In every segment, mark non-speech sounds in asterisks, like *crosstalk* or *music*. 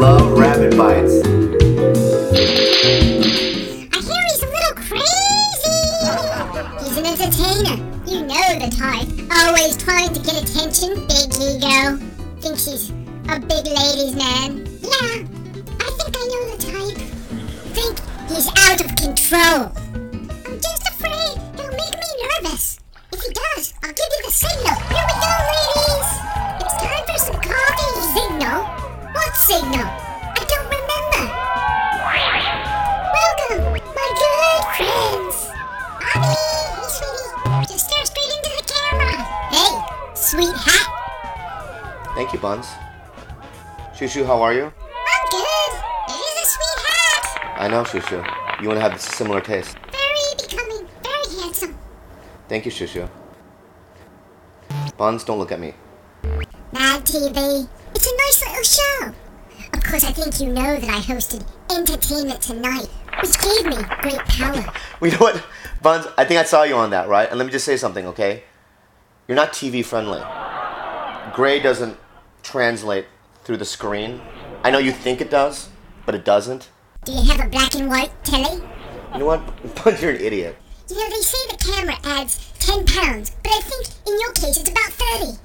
love rabbit bites. I hear he's a little crazy. He's an entertainer. You know the type. Always trying to get attention. Big ego. Thinks he's a big ladies' man. Yeah, I think I know the type. Think he's out of control. I'm just afraid he'll make me nervous. If he does, I'll give you the signal. Here we go, ladies. It's time for some coffee. Signal? What signal? Thank you, Buns. Shushu, how are you? I'm good. It is a sweet hat. I know, Shushu. You want to have a similar taste. Very becoming, very handsome. Thank you, Shushu. Buns, don't look at me. Mad TV. It's a nice little show. Of course, I think you know that I hosted Entertainment Tonight, which gave me great power. *laughs* You know what, Buns? I think I saw you on that, right? And let me just say something, okay? You're not TV friendly. Gray doesn't translate through the screen. I know you think it does, but it doesn't. Do you have a black and white telly? You know what? *laughs* Buns, you're an idiot. You know, they say the camera adds 10 pounds, but I think in your case it's about 30.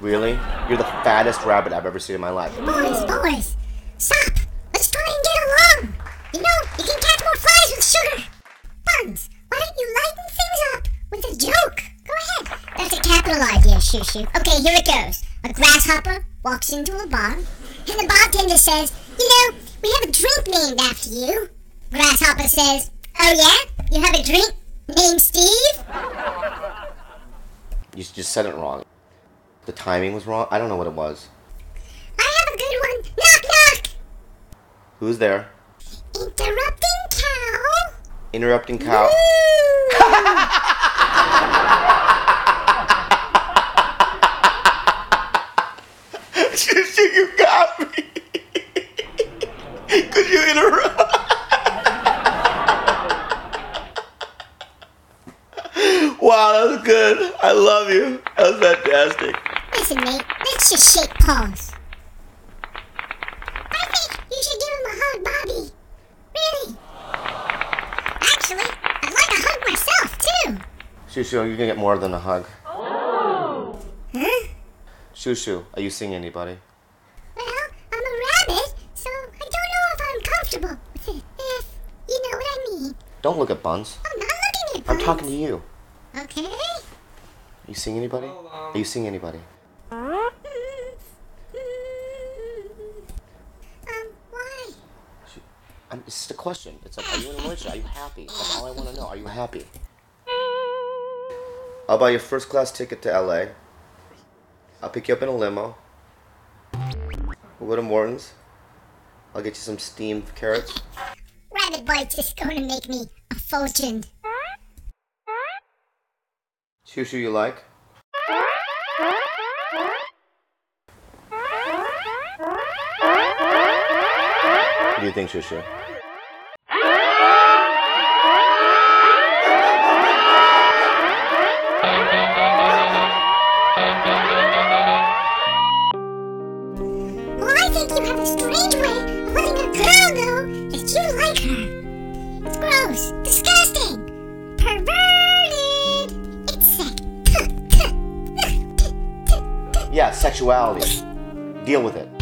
Really? You're the fattest rabbit I've ever seen in my life. Boys, boys, stop. Let's try and get along. You know, you can catch more flies with sugar. Buns, why don't you lighten things up with a joke? Go ahead. That's a capital idea, Shoo Shoo. Okay, here it goes. A grasshopper walks into a bar, and the bartender says, You know, we have a drink named after you. Grasshopper says, Oh yeah? You have a drink named Steve? You just said it wrong. The timing was wrong. I don't know what it was. I have a good one. Knock knock. Who's there? Interrupting cow. Interrupting cow. *laughs* you got me. *laughs* Could you interrupt? *laughs* wow, that was good. I love you. That was fantastic. Listen, mate, let's just shake paws. I think you should give him a hug, Bobby. Really. Actually, I'd like a hug myself, too. Shushu, you're gonna get more than a hug. Huh? Shushu, are you seeing anybody? Well, I'm a rabbit, so I don't know if I'm comfortable with it. If you know what I mean. Don't look at Buns. I'm not looking at Buns. I'm talking to you. Okay. Are you seeing anybody? Are you seeing anybody? Um, why? I'm, it's just a question. It's like, are you in a relationship? Are you happy? That's all I want to know. Are you happy? I'll buy you a first class ticket to LA. I'll pick you up in a limo. We'll go to Morton's. I'll get you some steamed carrots. Rabbit bites is going to make me a fortune. Shushu, you like? What do you think, Shushu? Strange way of letting a girl know that you like her. It's gross, disgusting, perverted. It's. *laughs* Yeah, sexuality. Deal with it.